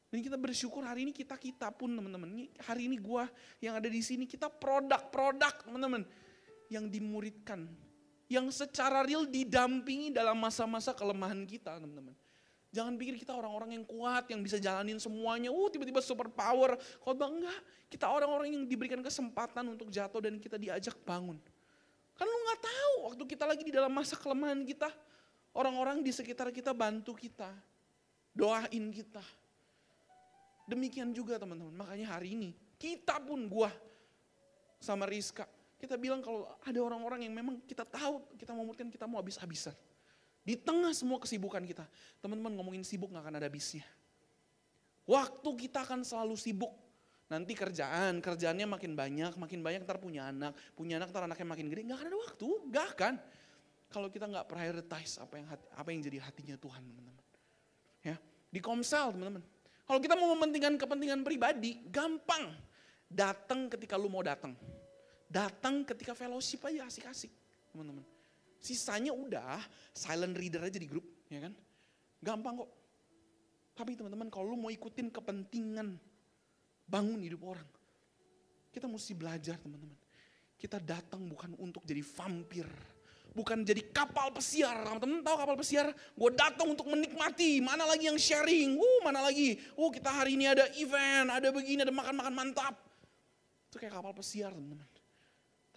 Dan kita bersyukur hari ini kita-kita pun teman-teman. Hari ini gua yang ada di sini kita produk-produk teman-teman. Yang dimuridkan. Yang secara real didampingi dalam masa-masa kelemahan kita teman-teman. Jangan pikir kita orang-orang yang kuat, yang bisa jalanin semuanya. Uh, tiba-tiba super power. Khotbah enggak. Kita orang-orang yang diberikan kesempatan untuk jatuh dan kita diajak bangun. Kan lu nggak tahu waktu kita lagi di dalam masa kelemahan kita. Orang-orang di sekitar kita bantu kita. Doain kita. Demikian juga teman-teman. Makanya hari ini kita pun gua sama Rizka. Kita bilang kalau ada orang-orang yang memang kita tahu kita mau kita mau habis-habisan. Di tengah semua kesibukan kita. Teman-teman ngomongin sibuk gak akan ada habisnya. Waktu kita akan selalu sibuk. Nanti kerjaan, kerjaannya makin banyak, makin banyak ntar punya anak. Punya anak ntar anaknya makin gede, gak akan ada waktu, gak akan. Kalau kita gak prioritize apa yang hati, apa yang jadi hatinya Tuhan teman-teman. Ya, di komsel teman-teman. Kalau kita mau mementingkan kepentingan pribadi, gampang. Datang ketika lu mau datang. Datang ketika fellowship aja asik-asik teman-teman. Sisanya udah silent reader aja di grup, ya kan? Gampang kok. Tapi teman-teman kalau lu mau ikutin kepentingan bangun hidup orang, kita mesti belajar teman-teman. Kita datang bukan untuk jadi vampir, bukan jadi kapal pesiar. Teman-teman tahu kapal pesiar? Gue datang untuk menikmati. Mana lagi yang sharing? Uh, mana lagi? Uh, kita hari ini ada event, ada begini, ada makan-makan mantap. Itu kayak kapal pesiar teman-teman.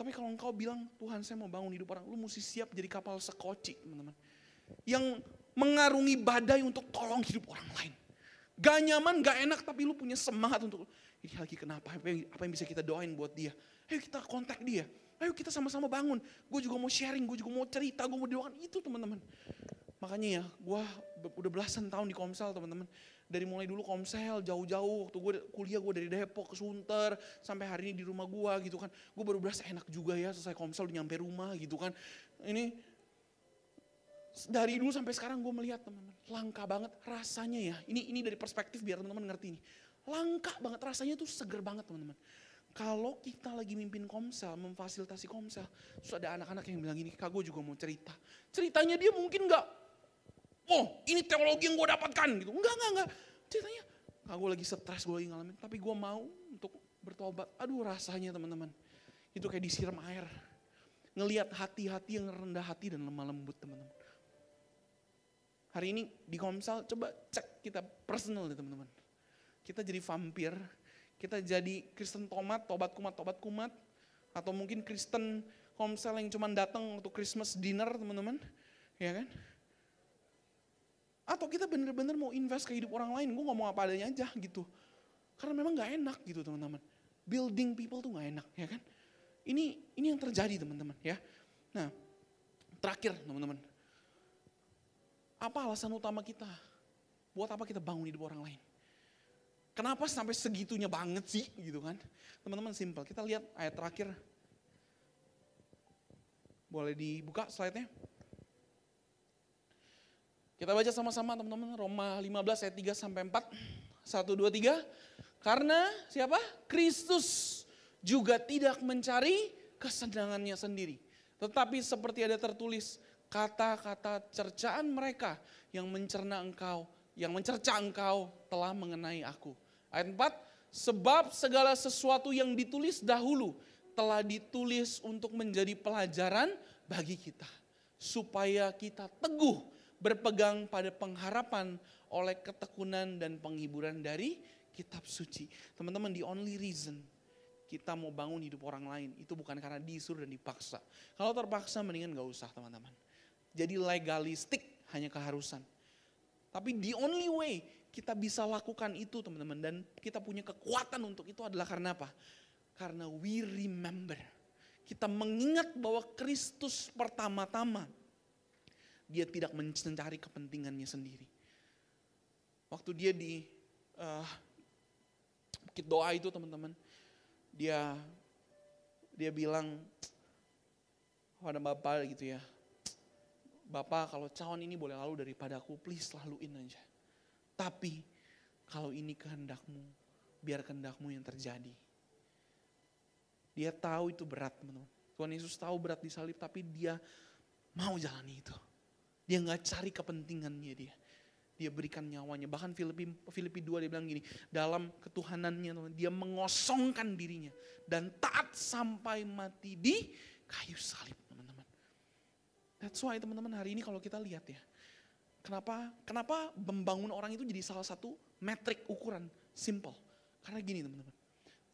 Tapi kalau engkau bilang, Tuhan saya mau bangun hidup orang, lu mesti siap jadi kapal sekoci teman-teman. Yang mengarungi badai untuk tolong hidup orang lain. Gak nyaman, gak enak, tapi lu punya semangat untuk, ini lagi kenapa, apa yang, apa yang bisa kita doain buat dia. Ayo kita kontak dia, ayo kita sama-sama bangun. Gue juga mau sharing, gue juga mau cerita, gue mau doakan. Itu teman-teman. Makanya ya, gue udah belasan tahun di Komsel teman-teman dari mulai dulu komsel jauh-jauh. Waktu gue kuliah gue dari Depok ke Sunter sampai hari ini di rumah gue gitu kan. Gue baru berasa enak juga ya selesai komsel udah nyampe rumah gitu kan. Ini dari dulu sampai sekarang gue melihat teman-teman langka banget rasanya ya. Ini ini dari perspektif biar teman-teman ngerti ini langka banget rasanya tuh seger banget teman-teman. Kalau kita lagi mimpin komsel, memfasilitasi komsel, terus ada anak-anak yang bilang gini, kak gue juga mau cerita. Ceritanya dia mungkin gak oh ini teologi yang gue dapatkan gitu. Enggak, enggak, enggak. Ceritanya, ah, gue lagi stres, gue lagi ngalamin. Tapi gue mau untuk bertobat. Aduh rasanya teman-teman. Itu kayak disiram air. Ngeliat hati-hati yang rendah hati dan lemah lembut teman-teman. Hari ini di Komsel coba cek kita personal deh teman-teman. Kita jadi vampir, kita jadi Kristen tomat, tobat kumat, tobat kumat. Atau mungkin Kristen Komsel yang cuma datang untuk Christmas dinner teman-teman. Ya kan? Atau kita bener-bener mau invest ke hidup orang lain, gue ngomong apa adanya aja gitu. Karena memang gak enak gitu teman-teman. Building people tuh gak enak ya kan. Ini ini yang terjadi teman-teman ya. Nah terakhir teman-teman. Apa alasan utama kita? Buat apa kita bangun hidup orang lain? Kenapa sampai segitunya banget sih gitu kan? Teman-teman simpel, kita lihat ayat terakhir. Boleh dibuka slide-nya? Kita baca sama-sama teman-teman Roma 15 ayat 3 sampai 4. 1 2 3. Karena siapa? Kristus juga tidak mencari kesenangannya sendiri. Tetapi seperti ada tertulis kata-kata cercaan mereka yang mencerna engkau, yang mencerca engkau telah mengenai aku. Ayat 4, sebab segala sesuatu yang ditulis dahulu telah ditulis untuk menjadi pelajaran bagi kita. Supaya kita teguh berpegang pada pengharapan oleh ketekunan dan penghiburan dari kitab suci. Teman-teman, the only reason kita mau bangun hidup orang lain itu bukan karena disuruh dan dipaksa. Kalau terpaksa mendingan gak usah teman-teman. Jadi legalistik hanya keharusan. Tapi the only way kita bisa lakukan itu teman-teman dan kita punya kekuatan untuk itu adalah karena apa? Karena we remember. Kita mengingat bahwa Kristus pertama-tama dia tidak mencari kepentingannya sendiri. Waktu dia di uh, doa itu teman-teman, dia dia bilang pada bapak gitu ya, bapak kalau cawan ini boleh lalu daripada aku, please laluin aja. Tapi kalau ini kehendakmu, biar kehendakmu yang terjadi. Dia tahu itu berat teman-teman. Tuhan Yesus tahu berat di salib tapi dia mau jalani itu. Dia nggak cari kepentingannya dia. Dia berikan nyawanya. Bahkan Filipi, Filipi 2 dia bilang gini, dalam ketuhanannya dia mengosongkan dirinya. Dan taat sampai mati di kayu salib teman-teman. That's why teman-teman hari ini kalau kita lihat ya. Kenapa kenapa membangun orang itu jadi salah satu metrik ukuran simple. Karena gini teman-teman.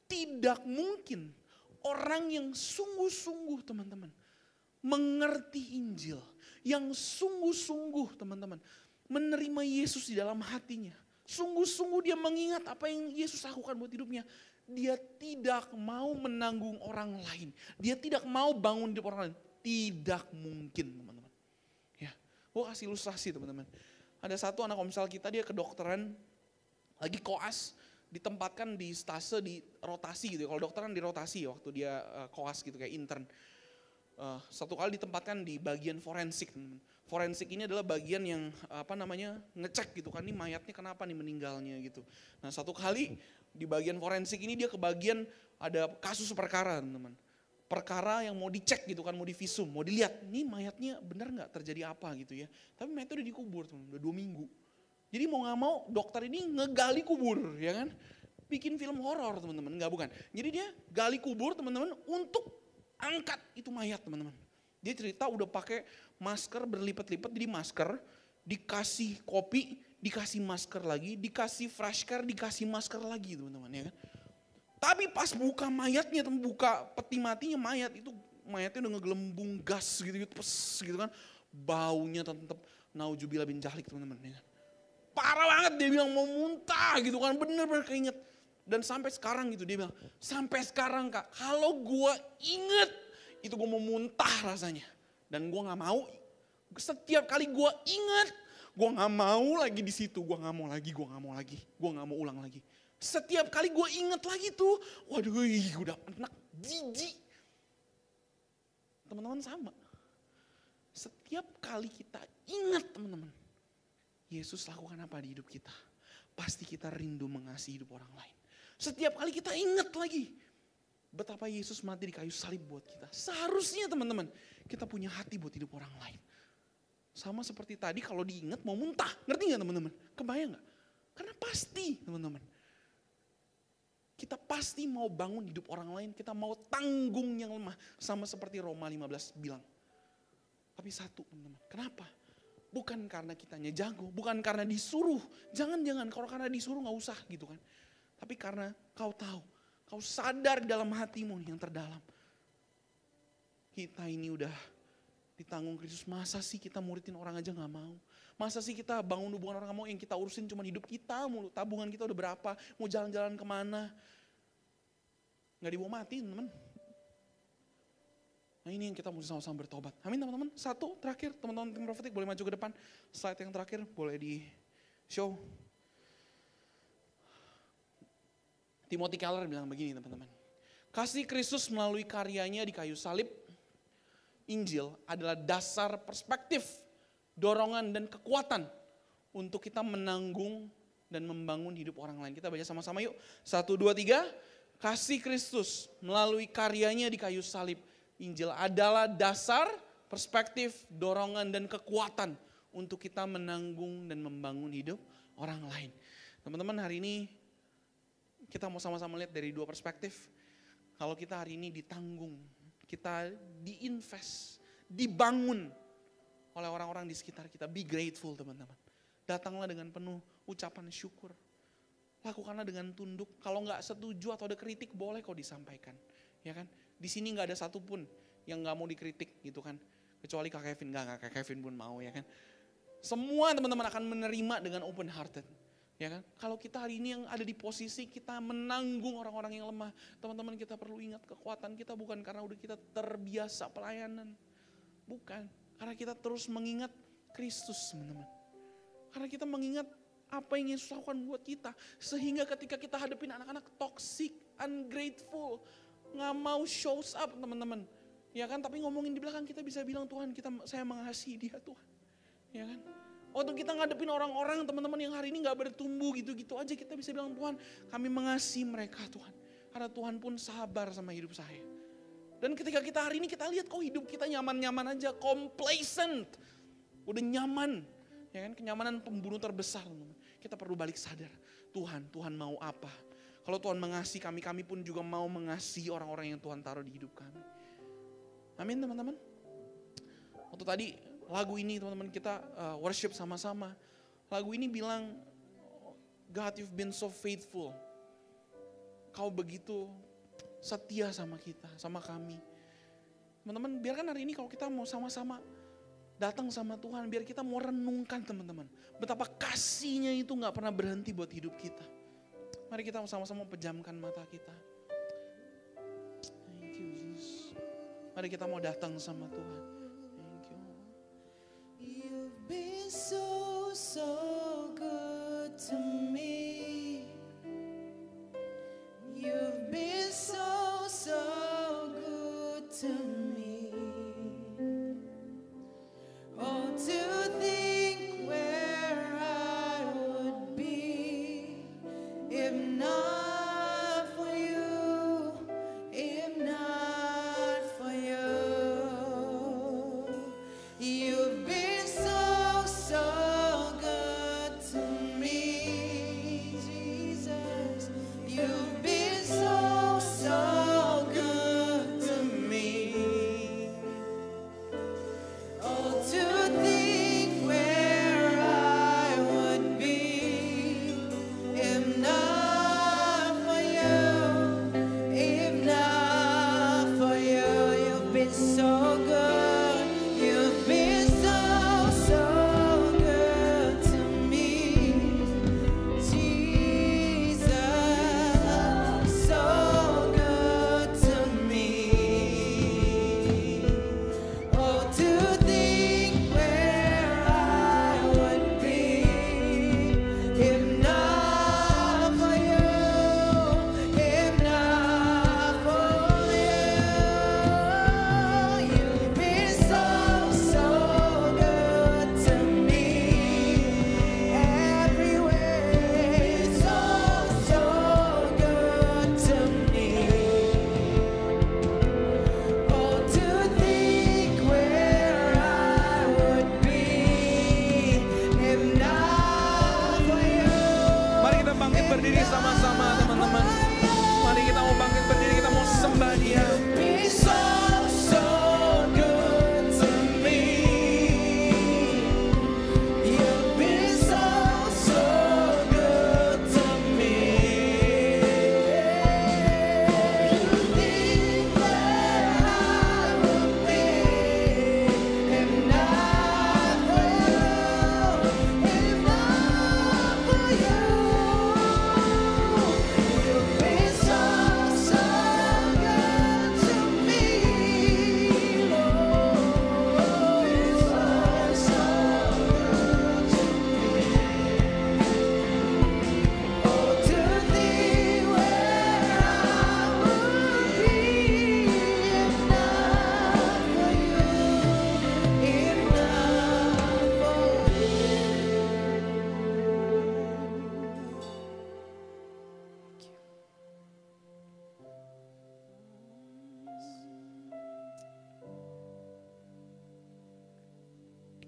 Tidak mungkin orang yang sungguh-sungguh teman-teman mengerti Injil, yang sungguh-sungguh teman-teman menerima Yesus di dalam hatinya. Sungguh-sungguh dia mengingat apa yang Yesus lakukan buat hidupnya. Dia tidak mau menanggung orang lain. Dia tidak mau bangun hidup orang lain. Tidak mungkin teman-teman. Ya, Gue kasih ilustrasi teman-teman. Ada satu anak komsel kita dia kedokteran lagi koas ditempatkan di stase di rotasi gitu. ya. Kalau dokter kan di rotasi waktu dia uh, koas gitu kayak intern. Uh, satu kali ditempatkan di bagian forensik. Forensik ini adalah bagian yang apa namanya ngecek gitu kan, ini mayatnya kenapa nih meninggalnya gitu. Nah satu kali di bagian forensik ini dia ke bagian ada kasus perkara teman-teman. Perkara yang mau dicek gitu kan, mau divisum, mau dilihat, ini mayatnya benar nggak terjadi apa gitu ya. Tapi mayatnya udah dikubur teman, udah dua minggu. Jadi mau nggak mau dokter ini ngegali kubur ya kan. Bikin film horor teman-teman, nggak bukan. Jadi dia gali kubur teman-teman untuk angkat itu mayat teman-teman. Dia cerita udah pakai masker berlipat-lipat jadi masker, dikasih kopi, dikasih masker lagi, dikasih fresh care, dikasih masker lagi teman-teman ya kan. Tapi pas buka mayatnya, teman buka peti matinya mayat itu mayatnya udah ngegelembung gas gitu gitu, pes, gitu kan. Baunya tetap naujubillah bin jahlik teman-teman ya kan. Parah banget dia bilang mau muntah gitu kan, bener-bener keinget. Dan sampai sekarang gitu dia bilang, sampai sekarang kak, kalau gue inget itu gue mau muntah rasanya. Dan gue gak mau, setiap kali gue inget, gue gak mau lagi di situ, gue gak mau lagi, gue gak mau lagi, gue gak mau ulang lagi. Setiap kali gue inget lagi tuh, waduh udah enak, jijik. Teman-teman sama. Setiap kali kita ingat teman-teman, Yesus lakukan apa di hidup kita? Pasti kita rindu mengasihi hidup orang lain. Setiap kali kita ingat lagi, betapa Yesus mati di kayu salib buat kita. Seharusnya teman-teman, kita punya hati buat hidup orang lain. Sama seperti tadi kalau diingat mau muntah. Ngerti gak teman-teman? Kebayang gak? Karena pasti teman-teman. Kita pasti mau bangun hidup orang lain. Kita mau tanggung yang lemah. Sama seperti Roma 15 bilang. Tapi satu teman-teman. Kenapa? Bukan karena kitanya jago. Bukan karena disuruh. Jangan-jangan kalau karena disuruh gak usah gitu kan. Tapi karena kau tahu Kau sadar dalam hatimu yang terdalam. Kita ini udah ditanggung Kristus. Masa sih kita muridin orang aja gak mau? Masa sih kita bangun hubungan orang gak mau yang kita urusin cuma hidup kita mulu. Tabungan kita udah berapa? Mau jalan-jalan ke mana? Gak dibawa mati teman-teman. Nah ini yang kita mesti sama-sama bertobat. Amin teman-teman. Satu terakhir teman-teman tim profetik boleh maju ke depan. Slide yang terakhir boleh di show. Timothy Keller bilang begini teman-teman. Kasih Kristus melalui karyanya di kayu salib, Injil adalah dasar perspektif, dorongan dan kekuatan untuk kita menanggung dan membangun hidup orang lain. Kita baca sama-sama yuk. Satu, dua, tiga. Kasih Kristus melalui karyanya di kayu salib. Injil adalah dasar, perspektif, dorongan dan kekuatan untuk kita menanggung dan membangun hidup orang lain. Teman-teman hari ini kita mau sama-sama lihat dari dua perspektif. Kalau kita hari ini ditanggung, kita diinvest, dibangun oleh orang-orang di sekitar kita. Be grateful teman-teman. Datanglah dengan penuh ucapan syukur. Lakukanlah dengan tunduk. Kalau nggak setuju atau ada kritik boleh kok disampaikan. Ya kan? Di sini nggak ada satupun yang nggak mau dikritik gitu kan. Kecuali Kak Kevin, nggak Kak Kevin pun mau ya kan. Semua teman-teman akan menerima dengan open hearted. Ya kan? Kalau kita hari ini yang ada di posisi kita menanggung orang-orang yang lemah, teman-teman kita perlu ingat kekuatan kita bukan karena udah kita terbiasa pelayanan. Bukan, karena kita terus mengingat Kristus, teman-teman. Karena kita mengingat apa yang Yesus lakukan buat kita. Sehingga ketika kita hadapin anak-anak toxic, ungrateful, nggak mau shows up teman-teman. Ya kan, tapi ngomongin di belakang kita bisa bilang Tuhan kita saya mengasihi dia Tuhan. Ya kan? Waktu kita ngadepin orang-orang teman-teman yang hari ini gak bertumbuh gitu-gitu aja kita bisa bilang Tuhan kami mengasihi mereka Tuhan. Karena Tuhan pun sabar sama hidup saya. Dan ketika kita hari ini kita lihat kok hidup kita nyaman-nyaman aja, complacent. Udah nyaman. Ya kan kenyamanan pembunuh terbesar teman-teman. Kita perlu balik sadar. Tuhan, Tuhan mau apa? Kalau Tuhan mengasihi kami, kami pun juga mau mengasihi orang-orang yang Tuhan taruh di hidup kami. Amin teman-teman. Waktu tadi lagu ini teman-teman kita uh, worship sama-sama. Lagu ini bilang, God you've been so faithful. Kau begitu setia sama kita, sama kami. Teman-teman, biarkan hari ini kalau kita mau sama-sama datang sama Tuhan, biar kita mau renungkan teman-teman. Betapa kasihnya itu gak pernah berhenti buat hidup kita. Mari kita sama-sama pejamkan mata kita. Thank you Jesus. Mari kita mau datang sama Tuhan.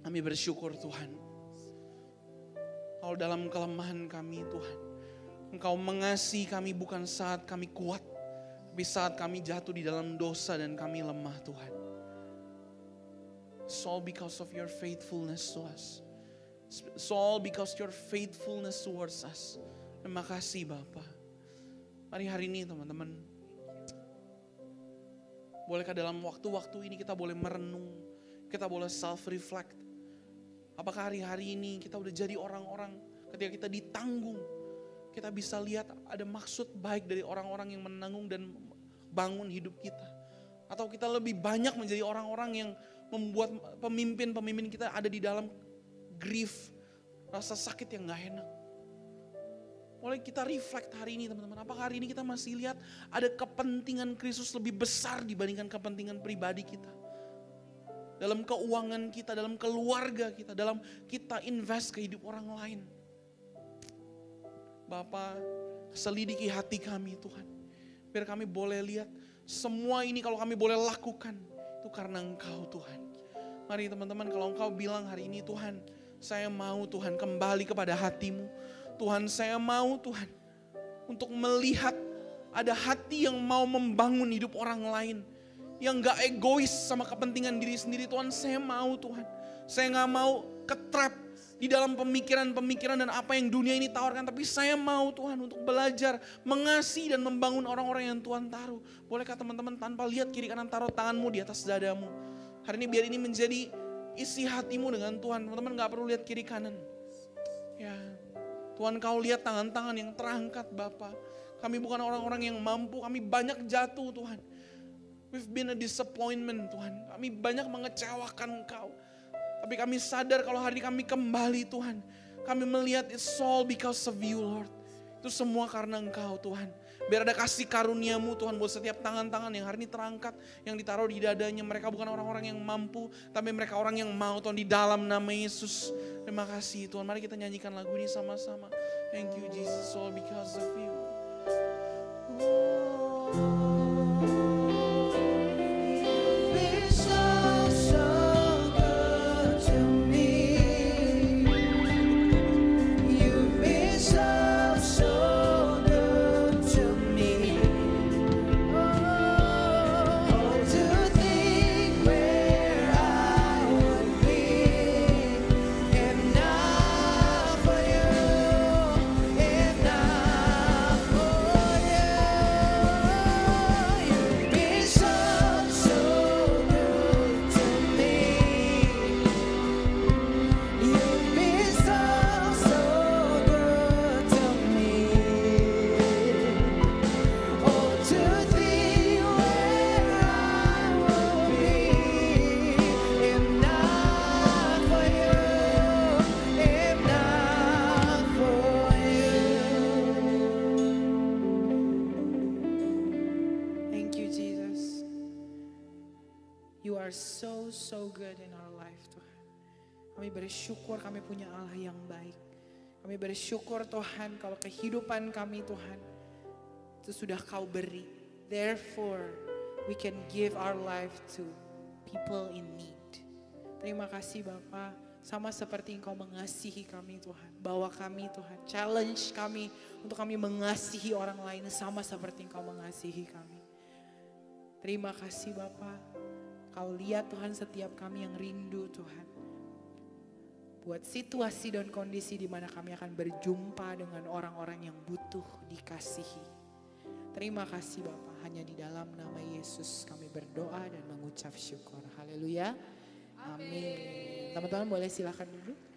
Kami bersyukur Tuhan. Kalau dalam kelemahan kami Tuhan, Engkau mengasihi kami bukan saat kami kuat, tapi saat kami jatuh di dalam dosa dan kami lemah Tuhan. It's all because of your faithfulness to us. It's all because your faithfulness towards us. Terima kasih Bapak. Mari hari ini teman-teman. Bolehkah dalam waktu-waktu ini kita boleh merenung. Kita boleh self-reflect. Apakah hari-hari ini kita udah jadi orang-orang ketika kita ditanggung. Kita bisa lihat ada maksud baik dari orang-orang yang menanggung dan bangun hidup kita. Atau kita lebih banyak menjadi orang-orang yang membuat pemimpin-pemimpin kita ada di dalam grief, rasa sakit yang gak enak. Mulai kita reflect hari ini teman-teman. Apakah hari ini kita masih lihat ada kepentingan Kristus lebih besar dibandingkan kepentingan pribadi kita. Dalam keuangan kita, dalam keluarga kita, dalam kita invest ke hidup orang lain. Bapak, selidiki hati kami Tuhan. Biar kami boleh lihat semua ini kalau kami boleh lakukan. Itu karena Engkau Tuhan. Mari teman-teman kalau Engkau bilang hari ini Tuhan, saya mau Tuhan kembali kepada hatimu Tuhan saya mau Tuhan untuk melihat ada hati yang mau membangun hidup orang lain. Yang gak egois sama kepentingan diri sendiri Tuhan saya mau Tuhan. Saya gak mau ketrap di dalam pemikiran-pemikiran dan apa yang dunia ini tawarkan. Tapi saya mau Tuhan untuk belajar mengasihi dan membangun orang-orang yang Tuhan taruh. Bolehkah teman-teman tanpa lihat kiri kanan taruh tanganmu di atas dadamu. Hari ini biar ini menjadi isi hatimu dengan Tuhan. Teman-teman gak perlu lihat kiri kanan. Ya, Tuhan kau lihat tangan-tangan yang terangkat Bapak. Kami bukan orang-orang yang mampu, kami banyak jatuh Tuhan. We've been a disappointment Tuhan. Kami banyak mengecewakan Engkau. Tapi kami sadar kalau hari kami kembali Tuhan. Kami melihat it's all because of you Lord. Itu semua karena Engkau Tuhan. Biar ada kasih karuniamu Tuhan buat setiap tangan-tangan yang hari ini terangkat, yang ditaruh di dadanya. Mereka bukan orang-orang yang mampu, tapi mereka orang yang mau Tuhan di dalam nama Yesus. Terima kasih Tuhan. Mari kita nyanyikan lagu ini sama-sama. Thank you Jesus, all because of you. Oh. Bersyukur kami punya Allah yang baik. Kami bersyukur Tuhan kalau kehidupan kami Tuhan itu sudah kau beri. Therefore we can give our life to people in need. Terima kasih Bapak. Sama seperti Engkau mengasihi kami Tuhan. Bawa kami Tuhan. Challenge kami untuk kami mengasihi orang lain sama seperti Engkau mengasihi kami. Terima kasih Bapak. Kau lihat Tuhan setiap kami yang rindu Tuhan buat situasi dan kondisi di mana kami akan berjumpa dengan orang-orang yang butuh dikasihi. Terima kasih Bapak, hanya di dalam nama Yesus kami berdoa dan mengucap syukur. Haleluya. Amin. Teman-teman boleh silakan duduk.